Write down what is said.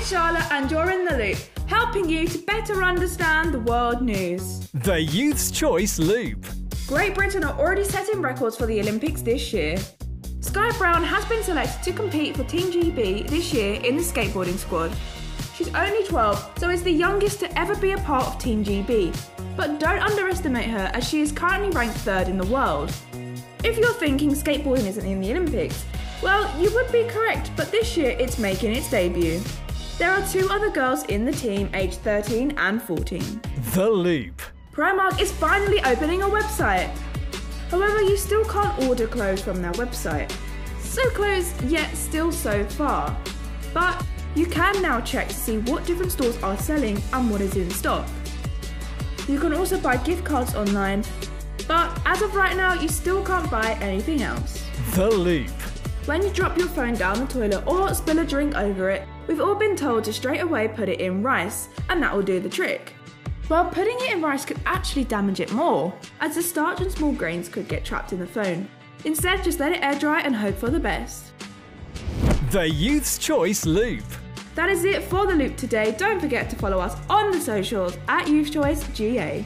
it's Charlotte, and you're in the loop, helping you to better understand the world news. The Youth's Choice Loop. Great Britain are already setting records for the Olympics this year. Sky Brown has been selected to compete for Team GB this year in the skateboarding squad. She's only 12, so is the youngest to ever be a part of Team GB. But don't underestimate her as she is currently ranked third in the world. If you're thinking skateboarding isn't in the Olympics, well, you would be correct, but this year it's making its debut. There are two other girls in the team aged 13 and 14. The Loop. Primark is finally opening a website. However, you still can't order clothes from their website. So close, yet still so far. But you can now check to see what different stores are selling and what is in stock. You can also buy gift cards online, but as of right now, you still can't buy anything else. The Loop. When you drop your phone down the toilet or spill a drink over it, we've all been told to straight away put it in rice, and that will do the trick. Well, putting it in rice could actually damage it more, as the starch and small grains could get trapped in the phone. Instead, just let it air dry and hope for the best. The Youth's Choice Loop. That is it for the loop today. Don't forget to follow us on the socials at Youth Choice GA.